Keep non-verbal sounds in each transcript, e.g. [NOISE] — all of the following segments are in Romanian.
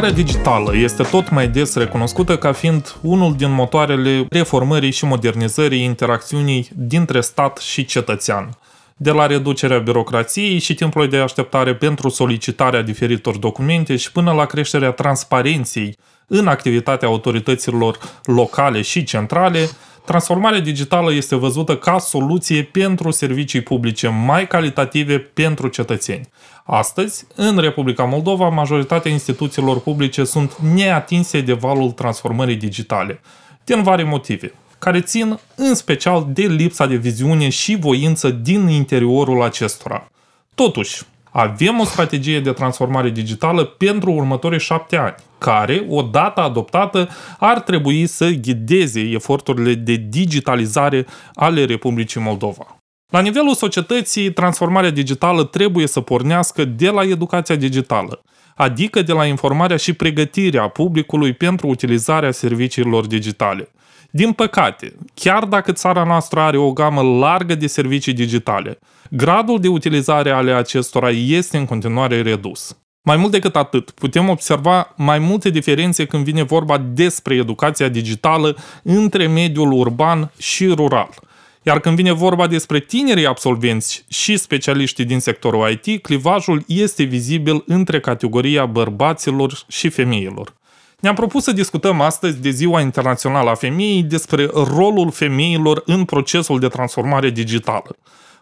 Transformarea digitală este tot mai des recunoscută ca fiind unul din motoarele reformării și modernizării interacțiunii dintre stat și cetățean. De la reducerea birocrației și timpului de așteptare pentru solicitarea diferitor documente și până la creșterea transparenței în activitatea autorităților locale și centrale, transformarea digitală este văzută ca soluție pentru servicii publice mai calitative pentru cetățeni. Astăzi, în Republica Moldova, majoritatea instituțiilor publice sunt neatinse de valul transformării digitale, din vari motive, care țin în special de lipsa de viziune și voință din interiorul acestora. Totuși, avem o strategie de transformare digitală pentru următorii șapte ani, care, odată adoptată, ar trebui să ghideze eforturile de digitalizare ale Republicii Moldova. La nivelul societății, transformarea digitală trebuie să pornească de la educația digitală, adică de la informarea și pregătirea publicului pentru utilizarea serviciilor digitale. Din păcate, chiar dacă țara noastră are o gamă largă de servicii digitale, gradul de utilizare ale acestora este în continuare redus. Mai mult decât atât, putem observa mai multe diferențe când vine vorba despre educația digitală între mediul urban și rural – iar când vine vorba despre tinerii absolvenți și specialiștii din sectorul IT, clivajul este vizibil între categoria bărbaților și femeilor. Ne-am propus să discutăm astăzi de Ziua Internațională a Femeii despre rolul femeilor în procesul de transformare digitală.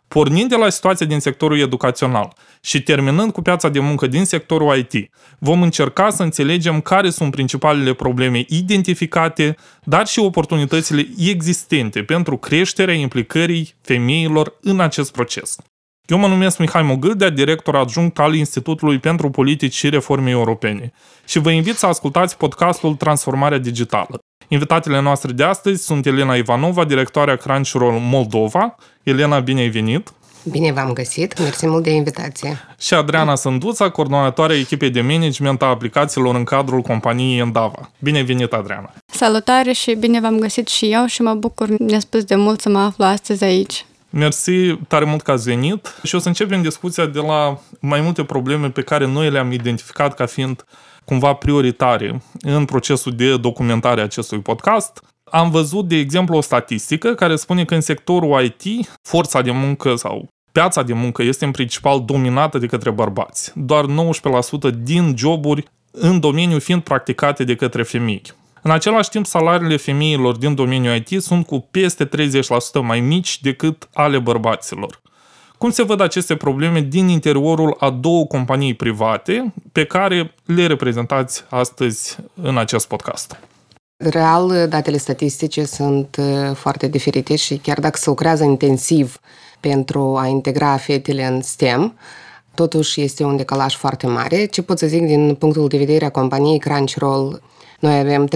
Pornind de la situația din sectorul educațional și terminând cu piața de muncă din sectorul IT, vom încerca să înțelegem care sunt principalele probleme identificate, dar și oportunitățile existente pentru creșterea implicării femeilor în acest proces. Eu mă numesc Mihai Mogâldea, director adjunct al Institutului pentru Politici și Reforme Europene și vă invit să ascultați podcastul Transformarea Digitală. Invitatele noastre de astăzi sunt Elena Ivanova, directoarea Crunchyroll Moldova. Elena, bine ai venit! Bine v-am găsit, mersi mult de invitație. Și Adriana Sânduța, coordonatoarea echipei de management a aplicațiilor în cadrul companiei Endava. Bine venit, Adriana! Salutare și bine v-am găsit și eu și mă bucur nespus de mult să mă aflu astăzi aici. Mersi tare mult că ați venit și o să începem discuția de la mai multe probleme pe care noi le-am identificat ca fiind cumva prioritare în procesul de documentare a acestui podcast. Am văzut, de exemplu, o statistică care spune că în sectorul IT, forța de muncă sau piața de muncă este în principal dominată de către bărbați. Doar 19% din joburi în domeniu fiind practicate de către femei. În același timp, salariile femeilor din domeniul IT sunt cu peste 30% mai mici decât ale bărbaților. Cum se văd aceste probleme din interiorul a două companii private pe care le reprezentați astăzi în acest podcast? Real, datele statistice sunt uh, foarte diferite și chiar dacă se lucrează intensiv pentru a integra fetele în STEM, totuși este un decalaj foarte mare. Ce pot să zic din punctul de vedere a companiei Crunchyroll noi avem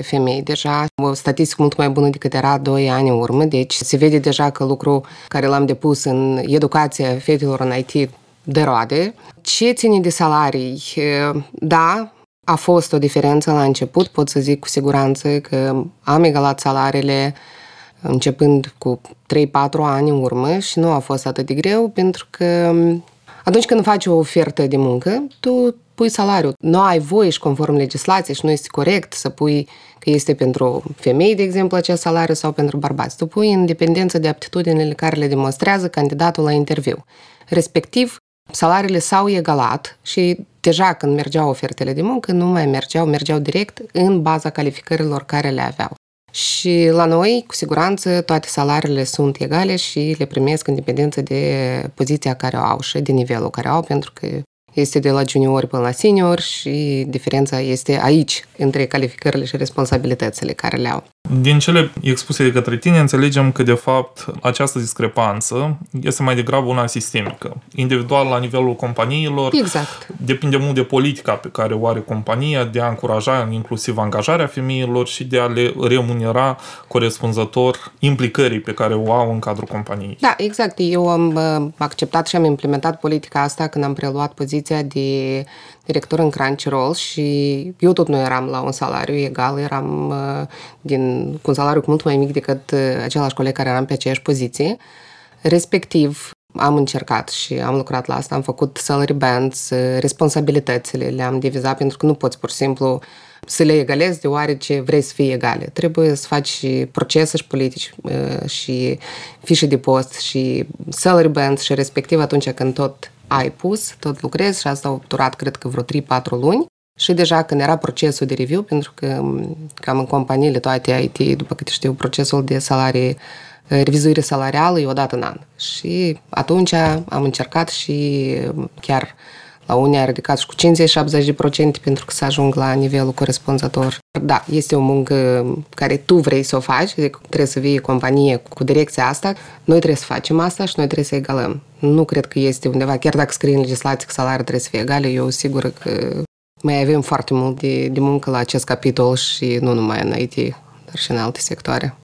37% femei deja, o statistică mult mai bună decât era 2 ani în urmă, deci se vede deja că lucrul care l-am depus în educația fetelor în IT de roade. Ce ține de salarii? Da, a fost o diferență la început, pot să zic cu siguranță că am egalat salariile începând cu 3-4 ani în urmă și nu a fost atât de greu pentru că atunci când faci o ofertă de muncă, tu pui salariul. Nu ai voie și conform legislației și nu este corect să pui că este pentru femei, de exemplu, acest salariu sau pentru bărbați. Tu pui în dependență de aptitudinile care le demonstrează candidatul la interviu. Respectiv, salariile s-au egalat și deja când mergeau ofertele de muncă, nu mai mergeau, mergeau direct în baza calificărilor care le aveau. Și la noi, cu siguranță, toate salariile sunt egale și le primesc în dependență de poziția care o au și de nivelul care au, pentru că este de la junior până la senior și diferența este aici, între calificările și responsabilitățile care le au. Din cele expuse de către tine, înțelegem că, de fapt, această discrepanță este mai degrabă una sistemică. Individual, la nivelul companiilor, exact. depinde mult de politica pe care o are compania, de a încuraja inclusiv angajarea femeilor și de a le remunera corespunzător implicării pe care o au în cadrul companiei. Da, exact. Eu am acceptat și am implementat politica asta când am preluat poziția de director în Crunchyroll și eu tot nu eram la un salariu egal, eram uh, din, cu un salariu mult mai mic decât uh, același coleg care eram pe aceeași poziție. Respectiv, am încercat și am lucrat la asta, am făcut salary bands, responsabilitățile le-am divizat pentru că nu poți pur și simplu să le egalezi deoarece vrei să fie egale. Trebuie să faci și procese și politici și fișe de post și salary bands și respectiv atunci când tot ai pus, tot lucrezi și asta a durat cred că vreo 3-4 luni și deja când era procesul de review, pentru că cam în companiile toate IT, după câte știu, procesul de salarii revizuire salarială e o dată în an. Și atunci am încercat și chiar la unii a ridicat și cu 50-70% pentru că să ajung la nivelul corespunzător. Da, este o muncă care tu vrei să o faci, adică trebuie să vii companie cu direcția asta. Noi trebuie să facem asta și noi trebuie să egalăm. Nu cred că este undeva, chiar dacă scrie în legislație că salariul trebuie să fie egale, eu sigur că mai avem foarte mult de, de muncă la acest capitol și nu numai în IT, dar și în alte sectoare.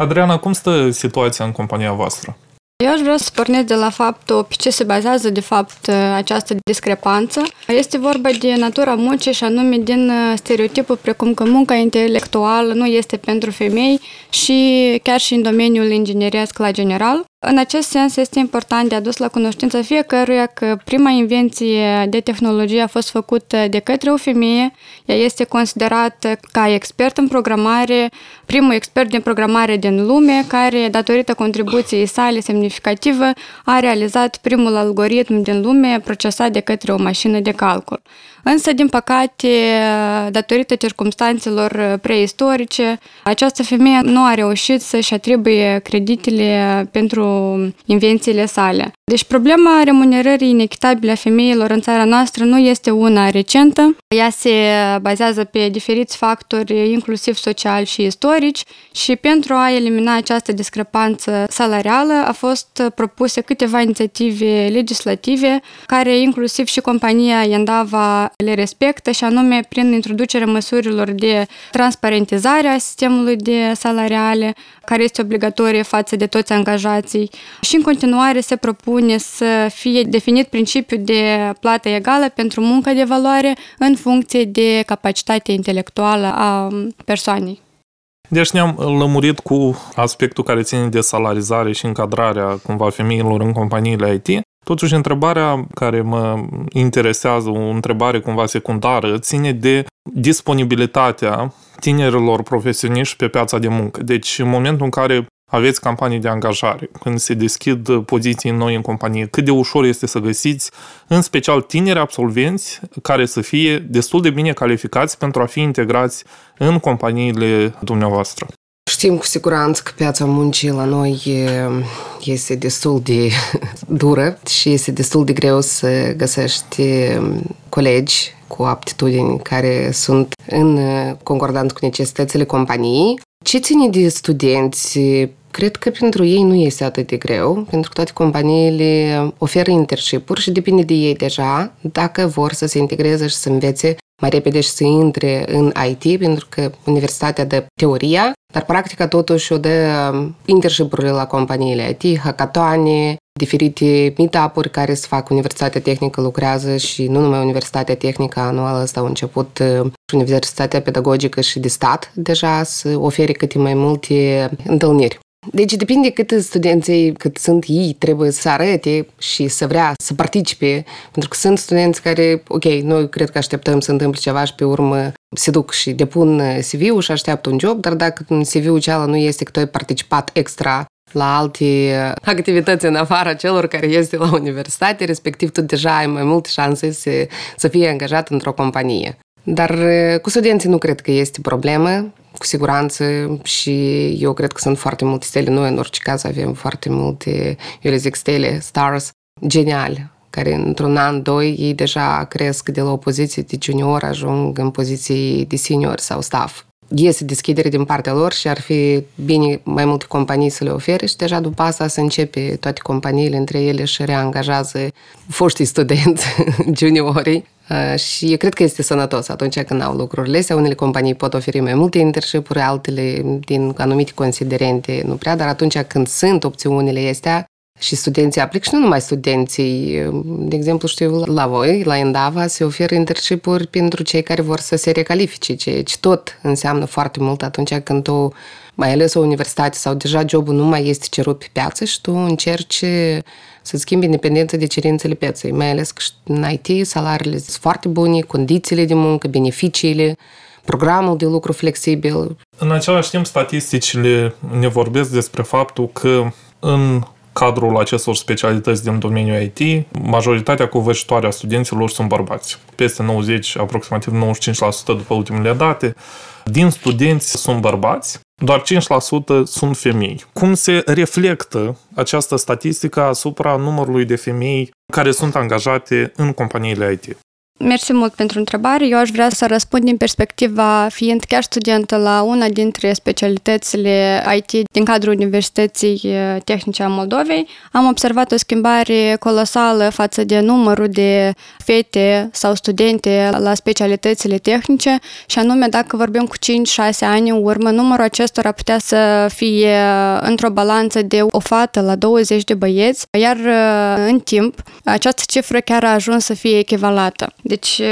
Adriana, cum stă situația în compania voastră? Eu aș vrea să pornesc de la faptul pe ce se bazează de fapt această discrepanță. Este vorba de natura muncii și anume din stereotipul precum că munca intelectuală nu este pentru femei și chiar și în domeniul ingineriesc la general. În acest sens, este important de adus la cunoștință fiecăruia că prima invenție de tehnologie a fost făcută de către o femeie. Ea este considerată ca expert în programare, primul expert din programare din lume, care, datorită contribuției sale semnificative, a realizat primul algoritm din lume procesat de către o mașină de calcul. Însă, din păcate, datorită circumstanțelor preistorice, această femeie nu a reușit să-și atribuie creditele pentru invențiile sale. Deci problema remunerării inechitabile a femeilor în țara noastră nu este una recentă. Ea se bazează pe diferiți factori, inclusiv sociali și istorici, și pentru a elimina această discrepanță salarială a fost propuse câteva inițiative legislative care inclusiv și compania Yandava le respectă și anume prin introducerea măsurilor de transparentizare a sistemului de salariale, care este obligatorie față de toți angajații. Și în continuare se propune să fie definit principiul de plată egală pentru muncă de valoare în funcție de capacitatea intelectuală a persoanei. Deci ne-am lămurit cu aspectul care ține de salarizare și încadrarea cumva femeilor în companiile IT. Totuși, întrebarea care mă interesează, o întrebare cumva secundară, ține de disponibilitatea tinerilor profesioniști pe piața de muncă. Deci, în momentul în care aveți campanii de angajare, când se deschid poziții noi în companie, cât de ușor este să găsiți, în special tineri absolvenți care să fie destul de bine calificați pentru a fi integrați în companiile dumneavoastră. Știm cu siguranță că piața muncii la noi este destul de [LAUGHS] dură și este destul de greu să găsești colegi cu aptitudini care sunt în concordant cu necesitățile companiei. Ce ține de studenți, cred că pentru ei nu este atât de greu, pentru că toate companiile oferă internship-uri și depinde de ei deja dacă vor să se integreze și să învețe mai repede și să intre în IT, pentru că universitatea dă teoria, dar practica totuși o dă internship-urile la companiile IT, hackatoane, diferite meetup-uri care se fac Universitatea Tehnică lucrează și nu numai Universitatea Tehnică, anual ăsta au început și Universitatea Pedagogică și de stat deja să ofere câte mai multe întâlniri. Deci depinde cât studenții, cât sunt ei, trebuie să arate și să vrea să participe, pentru că sunt studenți care, ok, noi cred că așteptăm să întâmple ceva și pe urmă se duc și depun CV-ul și așteaptă un job, dar dacă în CV-ul cealaltă nu este că tu ai participat extra la alte activități în afara celor care este la universitate, respectiv tu deja ai mai multe șanse să, să fie angajat într-o companie. Dar cu studenții nu cred că este problemă cu siguranță și eu cred că sunt foarte multe stele. Noi, în orice caz, avem foarte multe, eu le zic stele, stars, geniale, care într-un an, doi, ei deja cresc de la o poziție de junior, ajung în poziții de senior sau staff. Este deschidere din partea lor și ar fi bine mai multe companii să le ofere și deja după asta să începe toate companiile între ele și reangajează foștii studenți [LAUGHS] juniorii Uh, și eu cred că este sănătos atunci când au lucrurile astea. Unele companii pot oferi mai multe internship-uri, altele din anumite considerente nu prea, dar atunci când sunt opțiunile astea și studenții aplic și nu numai studenții. De exemplu, știu, la voi, la Endava, se oferă internship-uri pentru cei care vor să se recalifice, ceea ce tot înseamnă foarte mult atunci când tu mai ales o universitate sau deja jobul nu mai este cerut pe piață și tu încerci să schimbi independența de cerințele pieței, mai ales că în IT salariile sunt foarte bune, condițiile de muncă, beneficiile, programul de lucru flexibil. În același timp, statisticile ne vorbesc despre faptul că în cadrul acestor specialități din domeniul IT, majoritatea covârșitoare a studenților sunt bărbați. Peste 90, aproximativ 95% după ultimele date, din studenți sunt bărbați, doar 5% sunt femei. Cum se reflectă această statistică asupra numărului de femei care sunt angajate în companiile IT? Mersi mult pentru întrebare. Eu aș vrea să răspund din perspectiva, fiind chiar studentă la una dintre specialitățile IT din cadrul Universității Tehnice a Moldovei. Am observat o schimbare colosală față de numărul de fete sau studente la specialitățile tehnice și anume dacă vorbim cu 5-6 ani în urmă, numărul acestora putea să fie într-o balanță de o fată la 20 de băieți, iar în timp această cifră chiar a ajuns să fie echivalată. Deci,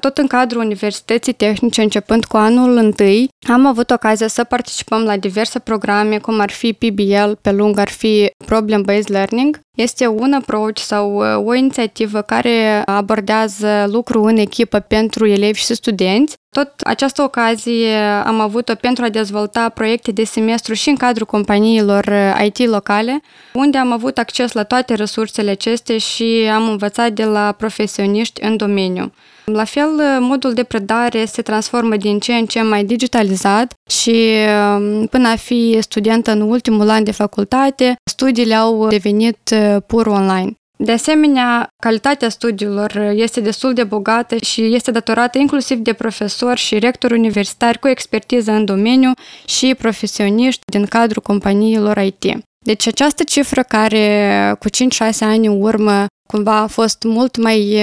tot în cadrul Universității Tehnice, începând cu anul întâi, am avut ocazia să participăm la diverse programe, cum ar fi PBL, pe lung ar fi Problem-Based Learning. Este un approach sau o inițiativă care abordează lucru în echipă pentru elevi și studenți. Tot această ocazie am avut-o pentru a dezvolta proiecte de semestru și în cadrul companiilor IT locale, unde am avut acces la toate resursele acestea și am învățat de la profesioniști în domeniu. La fel, modul de predare se transformă din ce în ce mai digitalizat și până a fi student în ultimul an de facultate, studiile au devenit pur online. De asemenea, calitatea studiilor este destul de bogată și este datorată inclusiv de profesori și rectori universitari cu expertiză în domeniu și profesioniști din cadrul companiilor IT. Deci această cifră care cu 5-6 ani în urmă cumva a fost mult mai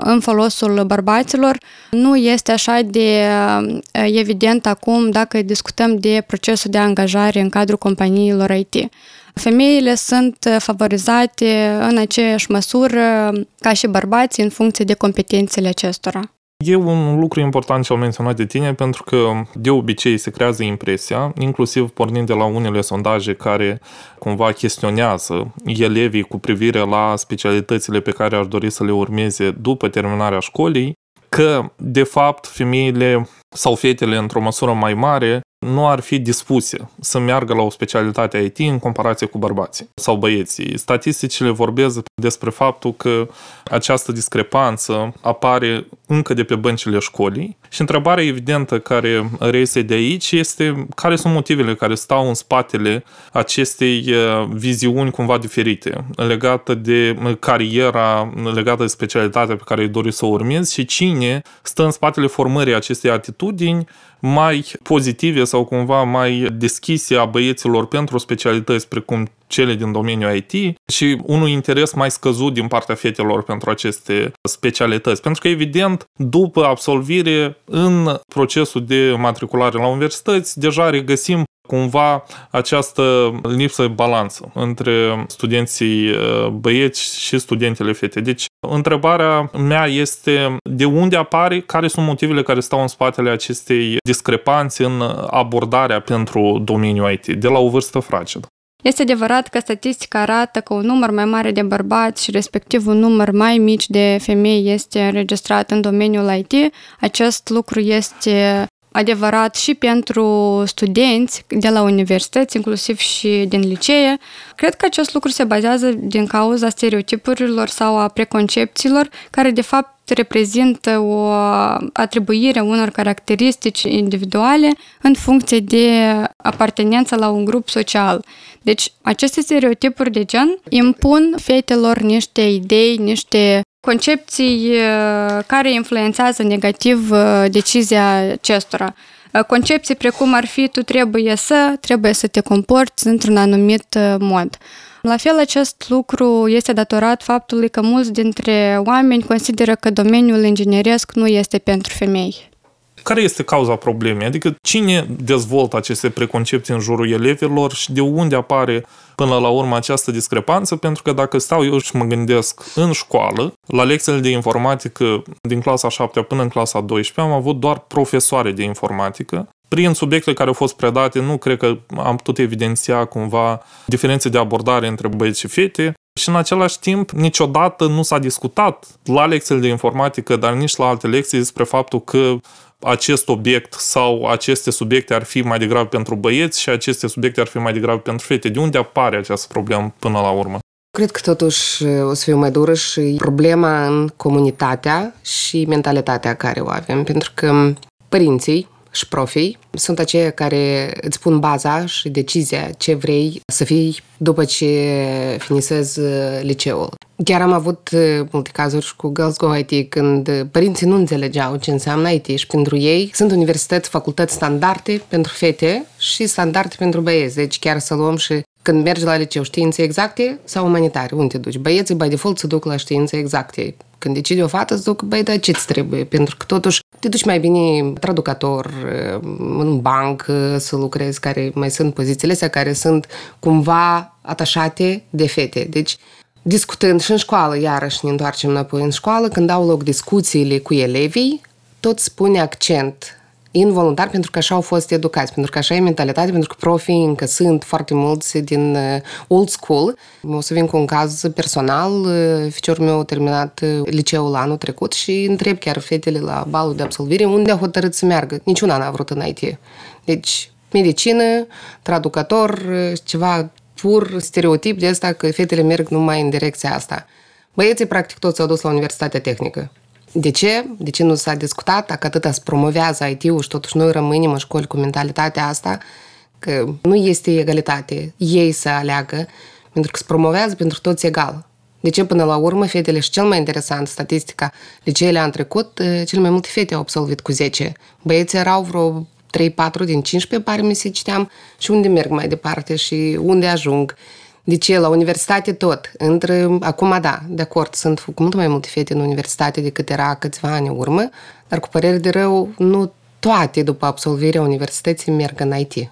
în folosul bărbaților, nu este așa de evident acum dacă discutăm de procesul de angajare în cadrul companiilor IT. Femeile sunt favorizate în aceeași măsură ca și bărbații în funcție de competențele acestora. E un lucru important cel menționat de tine pentru că de obicei se creează impresia, inclusiv pornind de la unele sondaje care cumva chestionează elevii cu privire la specialitățile pe care ar dori să le urmeze după terminarea școlii, că de fapt femeile sau fetele într-o măsură mai mare nu ar fi dispuse să meargă la o specialitate IT în comparație cu bărbații sau băieții. Statisticile vorbesc despre faptul că această discrepanță apare încă de pe băncile școlii și întrebarea evidentă care reiese de aici este care sunt motivele care stau în spatele acestei uh, viziuni cumva diferite legată de cariera, legată de specialitatea pe care îi dori să o urmezi și cine stă în spatele formării acestei atitudini mai pozitive sau cumva mai deschise a băieților pentru specialități precum cele din domeniul IT și unul interes mai scăzut din partea fetelor pentru aceste specialități. Pentru că, evident, după absolvire, în procesul de matriculare la universități, deja regăsim cumva această lipsă de balanță între studenții uh, băieți și studentele fete. Deci, întrebarea mea este de unde apare, care sunt motivele care stau în spatele acestei discrepanțe în abordarea pentru domeniul IT, de la o vârstă fragedă. Este adevărat că statistica arată că un număr mai mare de bărbați și respectiv un număr mai mic de femei este înregistrat în domeniul IT. Acest lucru este adevărat și pentru studenți de la universități, inclusiv și din licee. Cred că acest lucru se bazează din cauza stereotipurilor sau a preconcepțiilor, care de fapt reprezintă o atribuire unor caracteristici individuale în funcție de apartenența la un grup social. Deci, aceste stereotipuri de gen impun fetelor niște idei, niște concepții uh, care influențează negativ uh, decizia acestora. Uh, concepții precum ar fi tu trebuie să, trebuie să te comporți într-un anumit mod. La fel, acest lucru este datorat faptului că mulți dintre oameni consideră că domeniul inginieresc nu este pentru femei. Care este cauza problemei? Adică cine dezvoltă aceste preconcepții în jurul elevilor și de unde apare până la urmă această discrepanță? Pentru că dacă stau eu și mă gândesc în școală, la lecțiile de informatică din clasa 7 până în clasa 12 am avut doar profesoare de informatică prin subiectele care au fost predate, nu cred că am putut evidenția cumva diferențe de abordare între băieți și fete. Și în același timp, niciodată nu s-a discutat la lecțiile de informatică, dar nici la alte lecții despre faptul că acest obiect sau aceste subiecte ar fi mai degrabă pentru băieți și aceste subiecte ar fi mai degrabă pentru fete. De unde apare această problemă până la urmă? Cred că totuși o să fiu mai dură și problema în comunitatea și mentalitatea care o avem, pentru că părinții și profii sunt aceia care îți pun baza și decizia ce vrei să fii după ce finisezi liceul. Chiar am avut multe cazuri cu Girls Go IT când părinții nu înțelegeau ce înseamnă IT și pentru ei sunt universități, facultăți standarde pentru fete și standarde pentru băieți. Deci chiar să luăm și când mergi la liceu științe exacte sau umanitare, unde te duci? Băieții, by default, se duc la științe exacte. Când decide o fată, îți duc, băi, dar ce-ți trebuie? Pentru că totuși te duci mai bine traducător, în banc să lucrezi, care mai sunt pozițiile astea care sunt cumva atașate de fete. Deci, discutând și în școală, iarăși ne întoarcem înapoi în școală, când au loc discuțiile cu elevii, tot spune accent involuntar pentru că așa au fost educați, pentru că așa e mentalitatea, pentru că profii încă sunt foarte mulți din uh, old school. O să vin cu un caz personal. Uh, ficiorul meu a terminat uh, liceul anul trecut și întreb chiar fetele la balul de absolvire unde a hotărât să meargă. Niciuna n-a vrut în IT. Deci, medicină, traducător, ceva pur stereotip de asta că fetele merg numai în direcția asta. Băieții, practic, toți s-au dus la Universitatea Tehnică. De ce? De ce nu s-a discutat? Dacă atâta se promovează IT-ul și totuși noi rămânem în școli cu mentalitatea asta, că nu este egalitate. Ei să aleagă, pentru că se promovează pentru toți egal. De ce până la urmă fetele și cel mai interesant, statistica, liceele în trecut, cel mai multe fete au absolvit cu 10. Băieții erau vreo 3-4 din 15, pare mi se citeam, și unde merg mai departe și unde ajung. De ce? La universitate tot. Între, acum da, de acord, sunt cu mult mai multe fete în universitate decât era câțiva ani în urmă, dar cu părere de rău, nu toate după absolvirea universității merg în IT.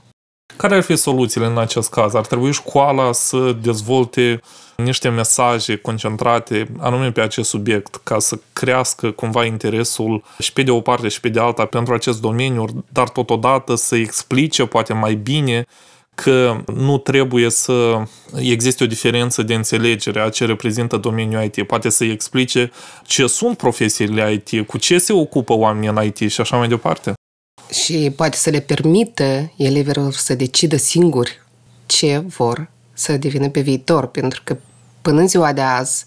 Care ar fi soluțiile în acest caz? Ar trebui școala să dezvolte niște mesaje concentrate anume pe acest subiect ca să crească cumva interesul și pe de o parte și pe de alta pentru acest domeniu, dar totodată să explice poate mai bine că nu trebuie să existe o diferență de înțelegere a ce reprezintă domeniul IT. Poate să-i explice ce sunt profesiile IT, cu ce se ocupă oamenii în IT și așa mai departe. Și poate să le permită elevilor să decidă singuri ce vor să devină pe viitor, pentru că până în ziua de azi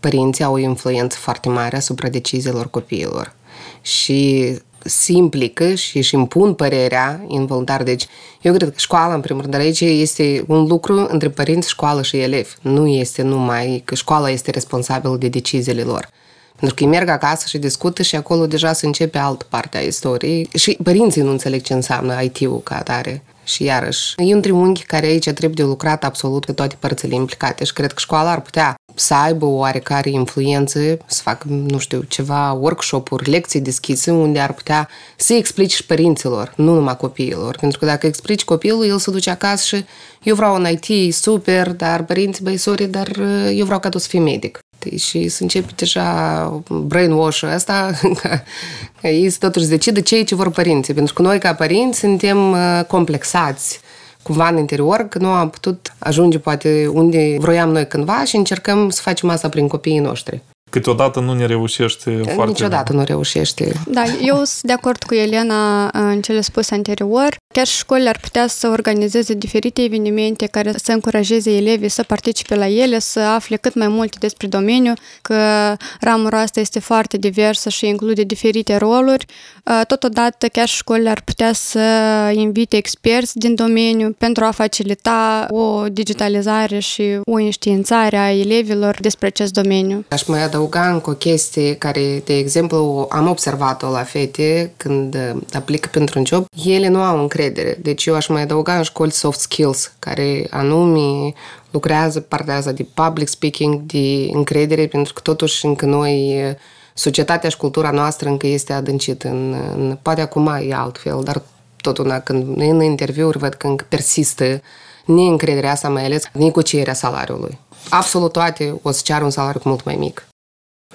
părinții au o influență foarte mare asupra deciziilor copiilor. Și se implică și își impun părerea involuntar. Deci, eu cred că școala, în primul rând, aici este un lucru între părinți, școală și elevi. Nu este numai că școala este responsabilă de deciziile lor. Pentru că ei merg acasă și discută și acolo deja se începe altă parte a istoriei. Și părinții nu înțeleg ce înseamnă IT-ul ca atare. Și iarăși, e un triunghi care aici trebuie de lucrat absolut pe toate părțile implicate și cred că școala ar putea să aibă o oarecare influență, să facă, nu știu, ceva workshop-uri, lecții deschise unde ar putea să explici și părinților, nu numai copiilor. Pentru că dacă explici copilul, el se duce acasă și eu vreau un IT super, dar părinții, băi, sorry, dar uh, eu vreau ca tu să fii medic. Și să începe deja brainwash-ul ăsta, că, [LAUGHS] că ei să totuși decidă ce ce vor părinții. Pentru că noi, ca părinți, suntem uh, complexați cumva în interior, că nu am putut ajunge poate unde vroiam noi cândva și încercăm să facem asta prin copiii noștri câteodată nu ne reușește foarte Niciodată bine. nu reușește. Da, eu sunt de acord cu Elena în cele spuse anterior. Chiar și școlile ar putea să organizeze diferite evenimente care să încurajeze elevii să participe la ele, să afle cât mai multe despre domeniu, că ramura asta este foarte diversă și include diferite roluri. Totodată, chiar și școlile ar putea să invite experți din domeniu pentru a facilita o digitalizare și o înștiințare a elevilor despre acest domeniu. Aș mai adăuga încă o chestie care, de exemplu, am observat-o la fete când aplică pentru un job, ele nu au încredere. Deci eu aș mai adăuga în școli soft skills, care anume lucrează partea asta de public speaking, de încredere, pentru că totuși încă noi societatea și cultura noastră încă este adâncită în, în poate acum e altfel, dar tot una când în interviuri văd că încă persistă neîncrederea asta, mai ales negocierea salariului. Absolut toate o să ceară un salariu mult mai mic.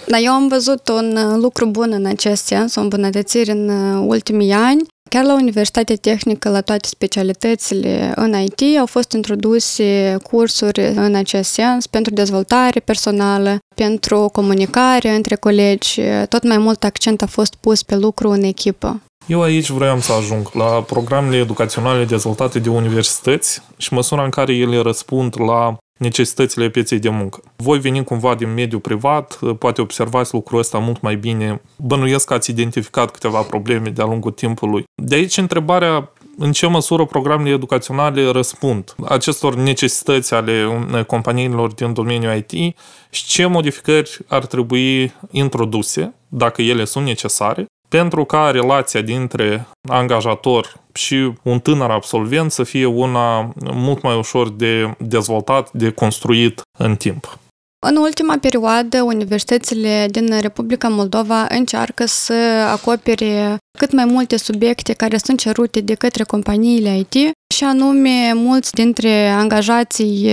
Da, eu am văzut un uh, lucru bun în acest sens, o îmbunătățire în uh, ultimii ani. Chiar la Universitatea Tehnică, la toate specialitățile în IT, au fost introduse cursuri în acest sens pentru dezvoltare personală, pentru comunicare între colegi. Tot mai mult accent a fost pus pe lucru în echipă. Eu aici vreau să ajung la programele educaționale dezvoltate de universități și măsura în care ele răspund la necesitățile pieței de muncă. Voi veni cumva din mediul privat, poate observați lucrul ăsta mult mai bine. Bănuiesc că ați identificat câteva probleme de-a lungul timpului. De aici întrebarea în ce măsură programele educaționale răspund acestor necesități ale companiilor din domeniul IT și ce modificări ar trebui introduse, dacă ele sunt necesare, pentru ca relația dintre angajator și un tânăr absolvent să fie una mult mai ușor de dezvoltat, de construit în timp. În ultima perioadă, universitățile din Republica Moldova încearcă să acopere cât mai multe subiecte care sunt cerute de către companiile IT și anume mulți dintre angajații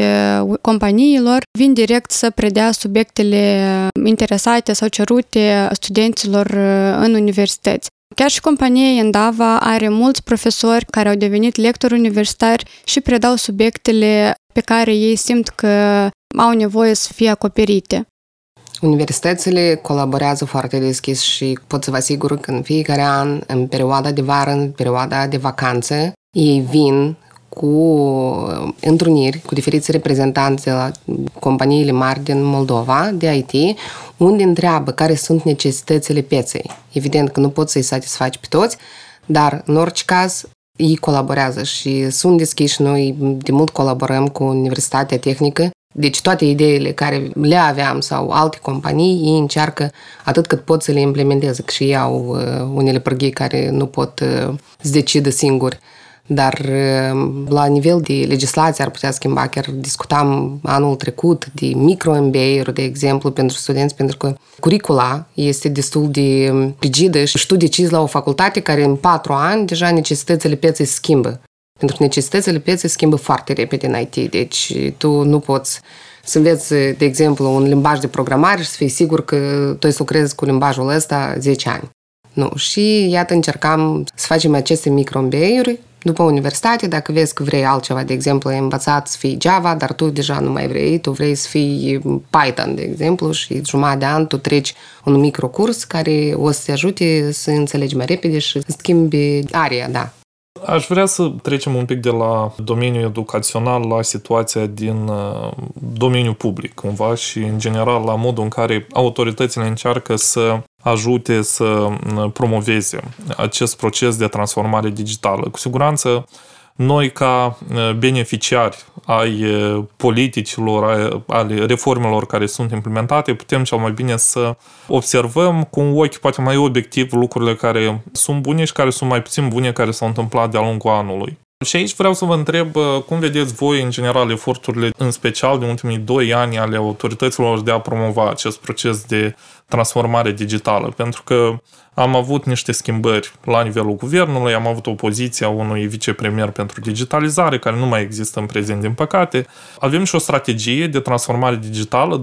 companiilor vin direct să predea subiectele interesate sau cerute studenților în universități. Chiar și compania Endava are mulți profesori care au devenit lectori universitari și predau subiectele pe care ei simt că au nevoie să fie acoperite. Universitățile colaborează foarte deschis și pot să vă asigur că în fiecare an, în perioada de vară, în perioada de vacanță, ei vin cu întruniri cu diferiți reprezentanți de la companiile mari din Moldova, de IT, unde întreabă care sunt necesitățile pieței. Evident că nu poți să-i satisfaci pe toți, dar în orice caz ei colaborează și sunt deschiși. Noi de mult colaborăm cu Universitatea Tehnică deci toate ideile care le aveam sau alte companii, ei încearcă atât cât pot să le implementeze, că și ei au uh, unele prăghii care nu pot uh, să decidă singuri. Dar uh, la nivel de legislație ar putea schimba. Chiar discutam anul trecut de micro-MBA-uri, de exemplu, pentru studenți, pentru că curicula este destul de rigidă și tu decizi la o facultate care în patru ani deja necesitățile pieței se schimbă. Pentru că necesitățile pieței schimbă foarte repede în IT, deci tu nu poți să înveți, de exemplu, un limbaj de programare și să fii sigur că tu să lucrezi cu limbajul ăsta 10 ani. Nu. Și iată, încercam să facem aceste micro uri după universitate, dacă vezi că vrei altceva, de exemplu, ai învățat să fii Java, dar tu deja nu mai vrei, tu vrei să fii Python, de exemplu, și jumătate de an tu treci un microcurs care o să te ajute să înțelegi mai repede și să schimbi aria, da, Aș vrea să trecem un pic de la domeniul educațional la situația din uh, domeniul public, cumva, și în general la modul în care autoritățile încearcă să ajute să uh, promoveze acest proces de transformare digitală. Cu siguranță, noi ca uh, beneficiari ai uh, politicilor, ale reformelor care sunt implementate, putem cel mai bine să observăm cu un ochi poate mai obiectiv lucrurile care sunt bune și care sunt mai puțin bune care s-au întâmplat de-a lungul anului. Și aici vreau să vă întreb uh, cum vedeți voi, în general, eforturile, în special din ultimii doi ani ale autorităților de a promova acest proces de transformare digitală, pentru că am avut niște schimbări la nivelul guvernului, am avut opoziția unui vicepremier pentru digitalizare, care nu mai există în prezent, din păcate. Avem și o strategie de transformare digitală 2023-2030,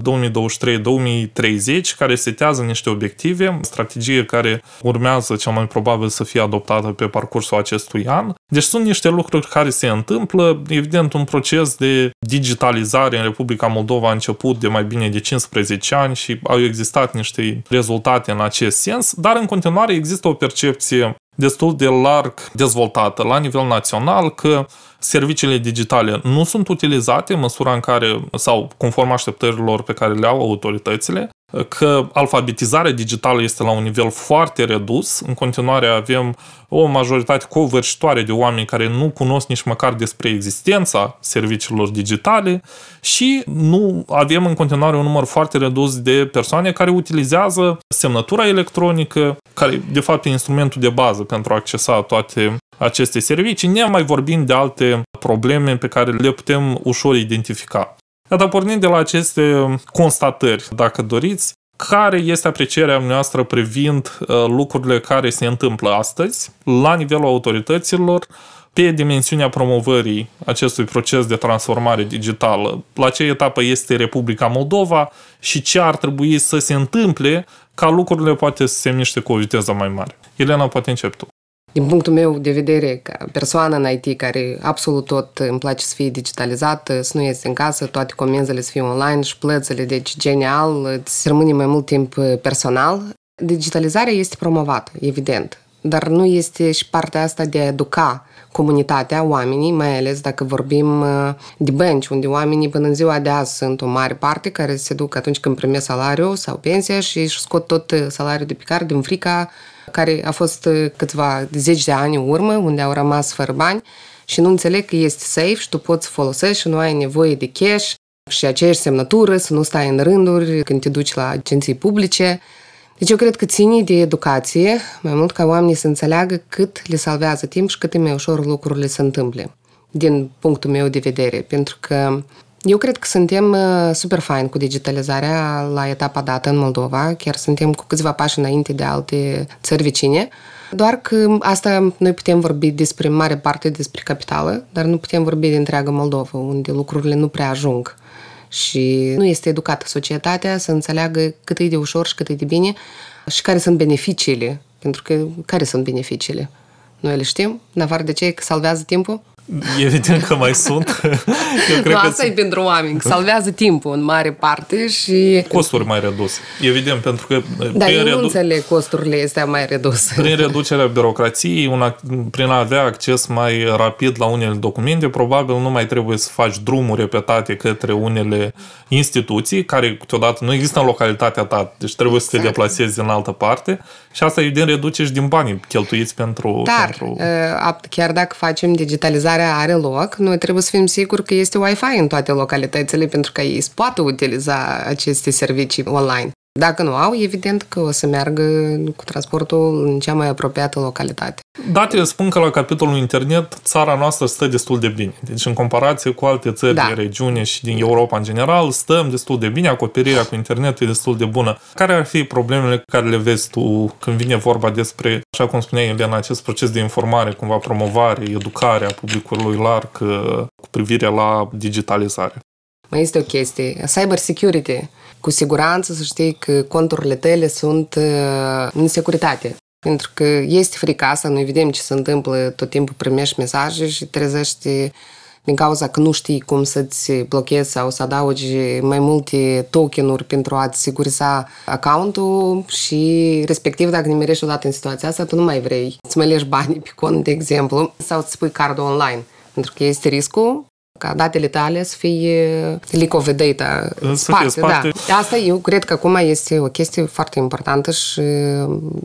care setează niște obiective, strategie care urmează cel mai probabil să fie adoptată pe parcursul acestui an. Deci sunt niște lucruri care se întâmplă, evident un proces de digitalizare în Republica Moldova a început de mai bine de 15 ani și au existat niște rezultate în acest sens, dar în continuare există o percepție destul de larg dezvoltată la nivel național că serviciile digitale nu sunt utilizate în măsura în care, sau conform așteptărilor pe care le au autoritățile, că alfabetizarea digitală este la un nivel foarte redus. În continuare avem o majoritate covârșitoare de oameni care nu cunosc nici măcar despre existența serviciilor digitale și nu avem în continuare un număr foarte redus de persoane care utilizează semnătura electronică, care de fapt e instrumentul de bază pentru a accesa toate aceste servicii, ne mai vorbim de alte probleme pe care le putem ușor identifica. Iată, pornind de la aceste constatări, dacă doriți, care este aprecierea noastră privind uh, lucrurile care se întâmplă astăzi la nivelul autorităților pe dimensiunea promovării acestui proces de transformare digitală, la ce etapă este Republica Moldova și ce ar trebui să se întâmple ca lucrurile poate să se miște cu o viteză mai mare. Elena, poate încep tu. Din punctul meu de vedere, ca persoană în IT care absolut tot îmi place să fie digitalizată, să nu iese în casă, toate comenzile să fie online și plățile, deci genial, îți rămâne mai mult timp personal. Digitalizarea este promovată, evident, dar nu este și partea asta de a educa comunitatea, oamenii, mai ales dacă vorbim uh, de bănci, unde oamenii până în ziua de azi sunt o mare parte care se duc atunci când primesc salariu sau pensia și își scot tot uh, salariul de picare din frica care a fost uh, câțiva zeci de ani în urmă, unde au rămas fără bani și nu înțeleg că este safe și tu poți folosești și nu ai nevoie de cash și aceeași semnătură, să nu stai în rânduri când te duci la agenții publice. Deci eu cred că ține de educație, mai mult ca oamenii să înțeleagă cât le salvează timp și cât e mai ușor lucrurile se întâmple, din punctul meu de vedere. Pentru că eu cred că suntem uh, super fain cu digitalizarea la etapa dată în Moldova, chiar suntem cu câțiva pași înainte de alte țări vecine, doar că asta noi putem vorbi despre mare parte despre capitală, dar nu putem vorbi de întreaga Moldova, unde lucrurile nu prea ajung. Și nu este educată societatea să înțeleagă cât e de ușor și cât e de bine și care sunt beneficiile. Pentru că care sunt beneficiile? Noi le știm, în afară de ce că salvează timpul? Evident că mai sunt. [LAUGHS] Eu cred nu, că asta e pentru oameni, că salvează timpul în mare parte și... Costuri mai reduse. Evident, pentru că... Da, eu redu... nu înțeleg costurile astea mai reduse. Prin reducerea birocrației, una, prin a avea acces mai rapid la unele documente, probabil nu mai trebuie să faci drumuri repetate către unele instituții, care câteodată nu există în localitatea ta, deci trebuie exact. să te exact. deplasezi în altă parte și asta evident reduce și din banii cheltuiți pentru... Dar, pentru... Uh, chiar dacă facem digitalizarea are loc, noi trebuie să fim siguri că este Wi-Fi în toate localitățile pentru că ei poată utiliza aceste servicii online. Dacă nu au, evident că o să meargă cu transportul în cea mai apropiată localitate. Datele spun că la capitolul internet țara noastră stă destul de bine. Deci în comparație cu alte țări da. din regiune și din Europa în general, stăm destul de bine, acoperirea cu internetul e destul de bună. Care ar fi problemele care le vezi tu când vine vorba despre, așa cum spuneai Elena, acest proces de informare, cumva promovare, educarea publicului larg uh, cu privire la digitalizare? Mai este o chestie, cyber security cu siguranță să știi că conturile tale sunt uh, în securitate. Pentru că este frica asta, noi vedem ce se întâmplă, tot timpul primești mesaje și trezești din cauza că nu știi cum să-ți blochezi sau să adaugi mai multe tokenuri pentru a-ți siguriza accountul și respectiv dacă nimerești odată în situația asta, tu nu mai vrei să mai leși banii pe cont, de exemplu, sau să pui cardul online. Pentru că este riscul ca datele tale să fie leak of data sparte, sparte. Da. Asta eu cred că acum este o chestie foarte importantă și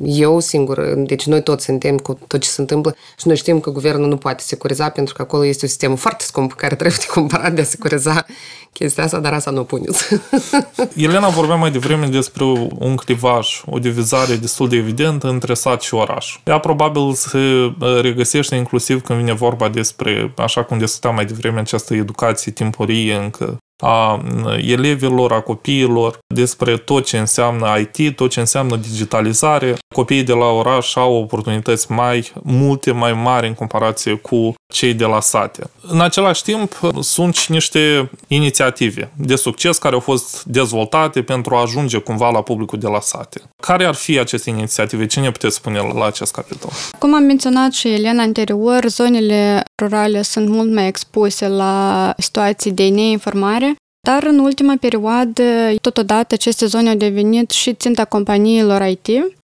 eu singur, deci noi toți suntem cu tot ce se întâmplă și noi știm că guvernul nu poate securiza pentru că acolo este un sistem foarte scump care trebuie [LAUGHS] cumpărat de a securiza chestia asta, dar asta nu o puneți. [LAUGHS] Elena vorbea mai devreme despre un clivaj, o divizare destul de evidentă între sat și oraș. Ea probabil se regăsește inclusiv când vine vorba despre, așa cum discutam mai devreme, această educație timpurie încă a elevilor, a copiilor, despre tot ce înseamnă IT, tot ce înseamnă digitalizare. Copiii de la oraș au oportunități mai multe, mai mari în comparație cu cei de la sate. În același timp, sunt și niște inițiative de succes care au fost dezvoltate pentru a ajunge cumva la publicul de la sate. Care ar fi aceste inițiative? Ce ne puteți spune la acest capitol? Cum am menționat și Elena anterior, zonele rurale sunt mult mai expuse la situații de neinformare, dar în ultima perioadă, totodată, aceste zone au devenit și ținta companiilor IT,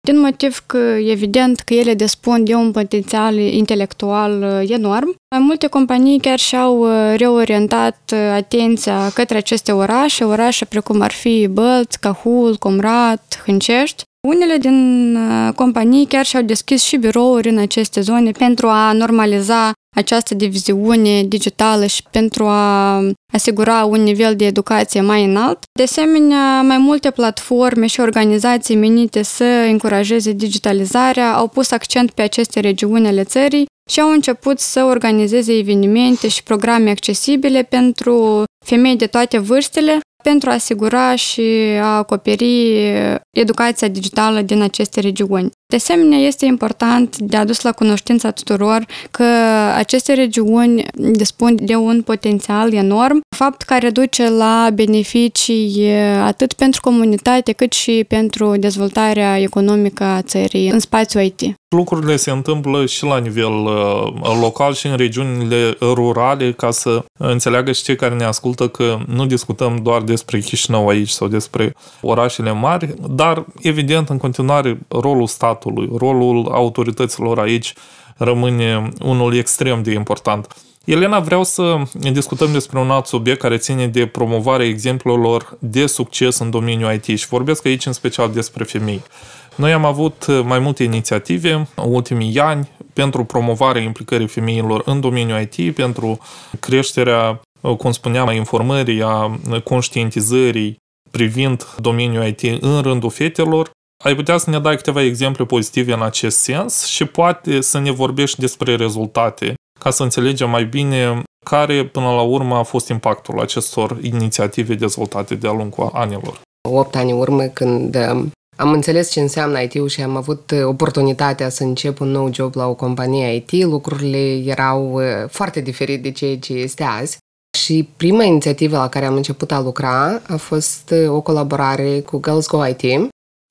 din motiv că, evident, că ele dispun de un potențial intelectual uh, enorm. Mai multe companii chiar și-au uh, reorientat uh, atenția către aceste orașe, orașe precum ar fi Bălți, Cahul, Comrat, Hâncești, unele din companii chiar și-au deschis și birouri în aceste zone pentru a normaliza această diviziune digitală și pentru a asigura un nivel de educație mai înalt. De asemenea, mai multe platforme și organizații menite să încurajeze digitalizarea au pus accent pe aceste regiuni ale țării și au început să organizeze evenimente și programe accesibile pentru femei de toate vârstele, pentru a asigura și a acoperi educația digitală din aceste regiuni. De asemenea, este important de adus la cunoștința tuturor că aceste regiuni dispun de un potențial enorm, fapt care duce la beneficii atât pentru comunitate cât și pentru dezvoltarea economică a țării în spațiul IT. Lucrurile se întâmplă și la nivel uh, local și în regiunile rurale ca să înțeleagă și cei care ne ascultă că nu discutăm doar despre Chișinău aici sau despre orașele mari, dar evident în continuare rolul statului, rolul autorităților aici rămâne unul extrem de important. Elena, vreau să discutăm despre un alt subiect care ține de promovarea exemplelor de succes în domeniul IT și vorbesc aici în special despre femei. Noi am avut mai multe inițiative în ultimii ani pentru promovarea implicării femeilor în domeniul IT, pentru creșterea, cum spuneam, a informării, a conștientizării privind domeniul IT în rândul fetelor. Ai putea să ne dai câteva exemple pozitive în acest sens și poate să ne vorbești despre rezultate ca să înțelegem mai bine care până la urmă a fost impactul acestor inițiative dezvoltate de-a lungul anilor. 8 ani urmă, când um, am înțeles ce înseamnă IT-ul și am avut uh, oportunitatea să încep un nou job la o companie IT, lucrurile erau uh, foarte diferite de ceea ce este azi. Și prima inițiativă la care am început a lucra a fost uh, o colaborare cu Girls Go IT,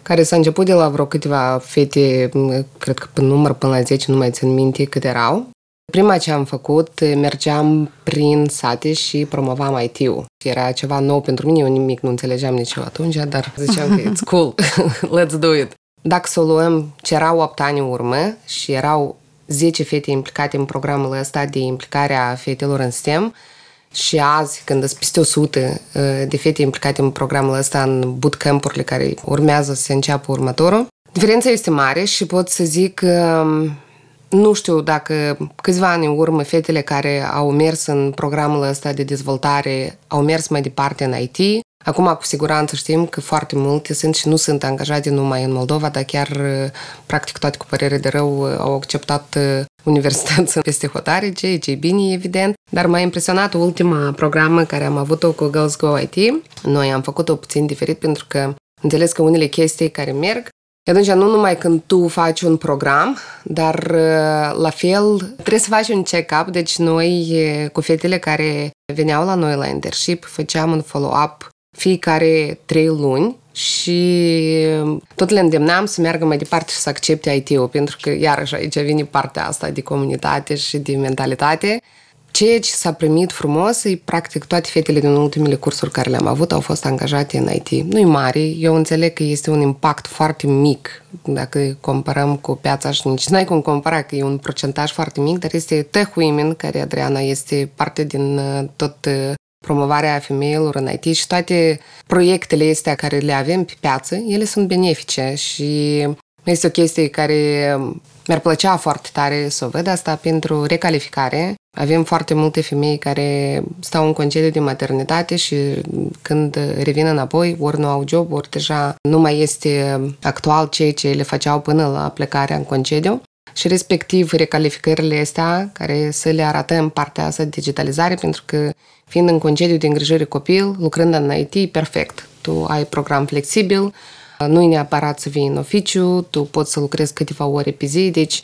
care s-a început de la vreo câteva fete, cred că până număr până la 10, nu mai țin minte cât erau, Prima ce am făcut, mergeam prin sate și promovam IT-ul. Era ceva nou pentru mine, eu nimic nu înțelegeam nici eu atunci, dar ziceam că it's cool, [LAUGHS] let's do it. Dacă să o luăm, ce erau 8 ani în urmă și erau 10 fete implicate în programul ăsta de implicare a fetelor în STEM, și azi, când sunt peste 100 uh, de fete implicate în programul ăsta în bootcamp-urile care urmează să se înceapă următorul, diferența este mare și pot să zic că um, nu știu dacă câțiva ani în urmă fetele care au mers în programul ăsta de dezvoltare au mers mai departe în IT. Acum, cu siguranță, știm că foarte multe sunt și nu sunt angajate numai în Moldova, dar chiar, practic, toate cu părere de rău au acceptat uh, universități [LAUGHS] peste hotare, ceea ce e bine, evident. Dar m-a impresionat ultima programă care am avut-o cu Girls Go IT. Noi am făcut-o puțin diferit pentru că înțeles că unele chestii care merg și atunci nu numai când tu faci un program, dar uh, la fel trebuie să faci un check-up. Deci noi cu fetele care veneau la noi la internship făceam un follow-up fiecare trei luni și tot le îndemnam să meargă mai departe și să accepte IT-ul, pentru că iarăși aici vine partea asta de comunitate și de mentalitate Ceea ce s-a primit frumos e practic toate fetele din ultimele cursuri care le-am avut au fost angajate în IT. Nu-i mare, eu înțeleg că este un impact foarte mic dacă comparăm cu piața și nici n-ai cum compara că e un procentaj foarte mic, dar este Tech Women, care Adriana este parte din uh, tot uh, promovarea femeilor în IT și toate proiectele astea care le avem pe piață, ele sunt benefice și este o chestie care mi-ar plăcea foarte tare să o văd asta pentru recalificare. Avem foarte multe femei care stau în concediu de maternitate și când revin înapoi, ori nu au job, ori deja nu mai este actual ceea ce le făceau până la plecarea în concediu. Și respectiv recalificările astea, care să le arătăm partea asta de digitalizare, pentru că fiind în concediu de îngrijire copil, lucrând în IT, perfect. Tu ai program flexibil, nu e neapărat să vii în oficiu, tu poți să lucrezi câteva ore pe zi, deci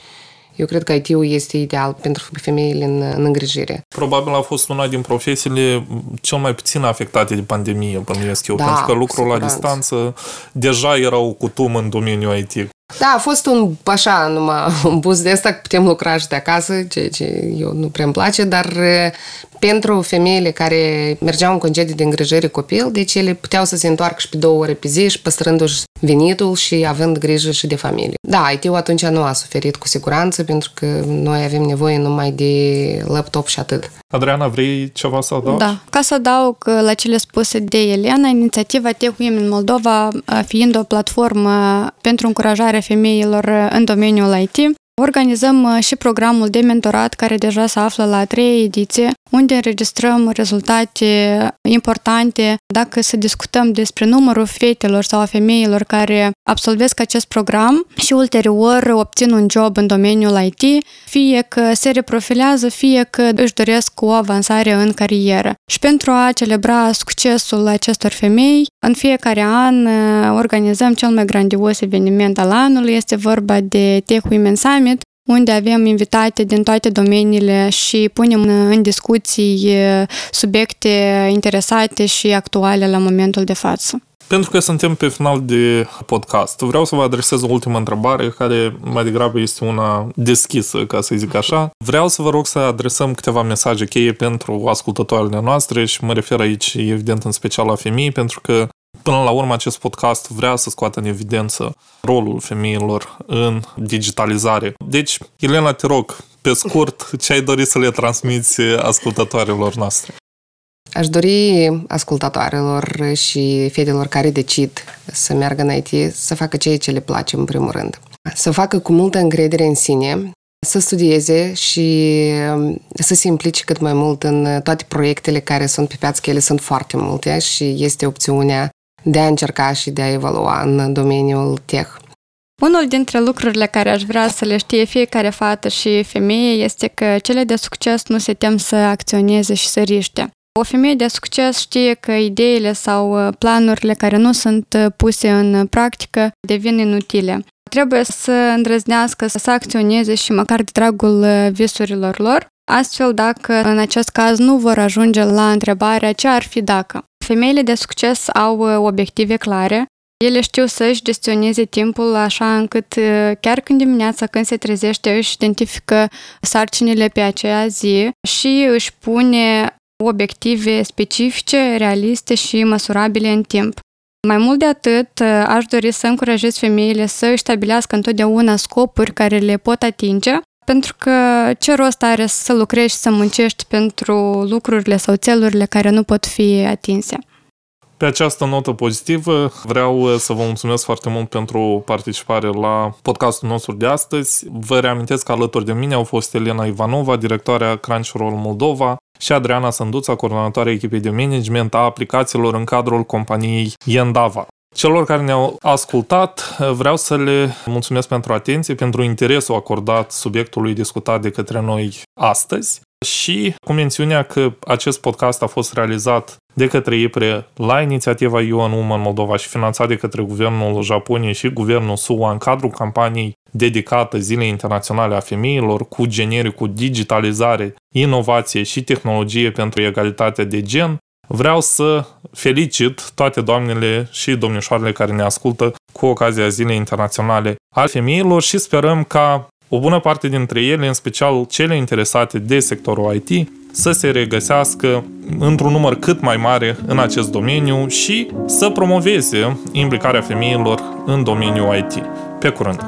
eu cred că IT-ul este ideal pentru femeile în, în îngrijire. Probabil a fost una din profesiile cel mai puțin afectate de pandemie, bănuiesc eu, da, pentru că lucrul la distanță deja era o cutum în domeniul IT. Da, a fost un, așa, numai un bus de asta, putem lucra și de acasă, ceea ce eu nu prea îmi place, dar pentru femeile care mergeau în concediu de îngrijire copil, deci ele puteau să se întoarcă și pe două ore pe zi și păstrându-și venitul și având grijă și de familie. Da, IT-ul atunci nu a suferit cu siguranță pentru că noi avem nevoie numai de laptop și atât. Adriana, vrei ceva să adaugi? Da. Ca să adaug la cele spuse de Elena, inițiativa Tech Women Moldova, fiind o platformă pentru încurajarea femeilor în domeniul IT, Organizăm și programul de mentorat care deja se află la a treia ediție unde înregistrăm rezultate importante dacă să discutăm despre numărul fetelor sau a femeilor care absolvesc acest program și ulterior obțin un job în domeniul IT, fie că se reprofilează, fie că își doresc o avansare în carieră. Și pentru a celebra succesul acestor femei, în fiecare an organizăm cel mai grandios eveniment al anului, este vorba de Tech Women Summit, unde avem invitate din toate domeniile și punem în discuții subiecte interesate și actuale la momentul de față. Pentru că suntem pe final de podcast, vreau să vă adresez o ultimă întrebare care mai degrabă este una deschisă, ca să zic așa. Vreau să vă rog să adresăm câteva mesaje cheie pentru ascultătoarele noastre și mă refer aici evident în special la femei, pentru că Până la urmă, acest podcast vrea să scoată în evidență rolul femeilor în digitalizare. Deci, Elena, te rog, pe scurt, ce ai dori să le transmiți ascultătoarelor noastre? Aș dori ascultatoarelor și fetelor care decid să meargă în IT să facă ceea ce le place în primul rând. Să facă cu multă încredere în sine, să studieze și um, să se implice cât mai mult în toate proiectele care sunt pe piață, că ele sunt foarte multe și este opțiunea de a încerca și de a evalua în domeniul tech. Unul dintre lucrurile care aș vrea să le știe fiecare fată și femeie este că cele de succes nu se tem să acționeze și să riște. O femeie de succes știe că ideile sau uh, planurile care nu sunt uh, puse în practică devin inutile. Trebuie să îndrăznească să acționeze și măcar de dragul uh, visurilor lor, astfel dacă în acest caz nu vor ajunge la întrebarea ce ar fi dacă. Femeile de succes au uh, obiective clare, ele știu să-și gestioneze timpul așa încât uh, chiar când dimineața când se trezește își identifică sarcinile pe aceea zi și își pune obiective specifice, realiste și măsurabile în timp. Mai mult de atât, uh, aș dori să încurajez femeile să își stabilească întotdeauna scopuri care le pot atinge, pentru că ce rost are să lucrezi și să muncești pentru lucrurile sau țelurile care nu pot fi atinse. Pe această notă pozitivă vreau uh, să vă mulțumesc foarte mult pentru participare la podcastul nostru de astăzi. Vă reamintesc că alături de mine au fost Elena Ivanova, directoarea Crunchyroll Moldova, și Adriana Sânduța, coordonatoarea echipei de management a aplicațiilor în cadrul companiei Yendava. Celor care ne-au ascultat, vreau să le mulțumesc pentru atenție, pentru interesul acordat subiectului discutat de către noi astăzi. Și cu mențiunea că acest podcast a fost realizat de către IPRE la inițiativa UN Women Moldova și finanțat de către Guvernul Japoniei și Guvernul SUA în cadrul campaniei dedicată Zilei Internaționale a Femeilor cu genericul digitalizare, inovație și tehnologie pentru egalitatea de gen, Vreau să felicit toate doamnele și domnișoarele care ne ascultă cu ocazia Zilei Internaționale al Femeilor și sperăm ca o bună parte dintre ele, în special cele interesate de sectorul IT, să se regăsească într-un număr cât mai mare în acest domeniu și să promoveze implicarea femeilor în domeniul IT. Pe curând!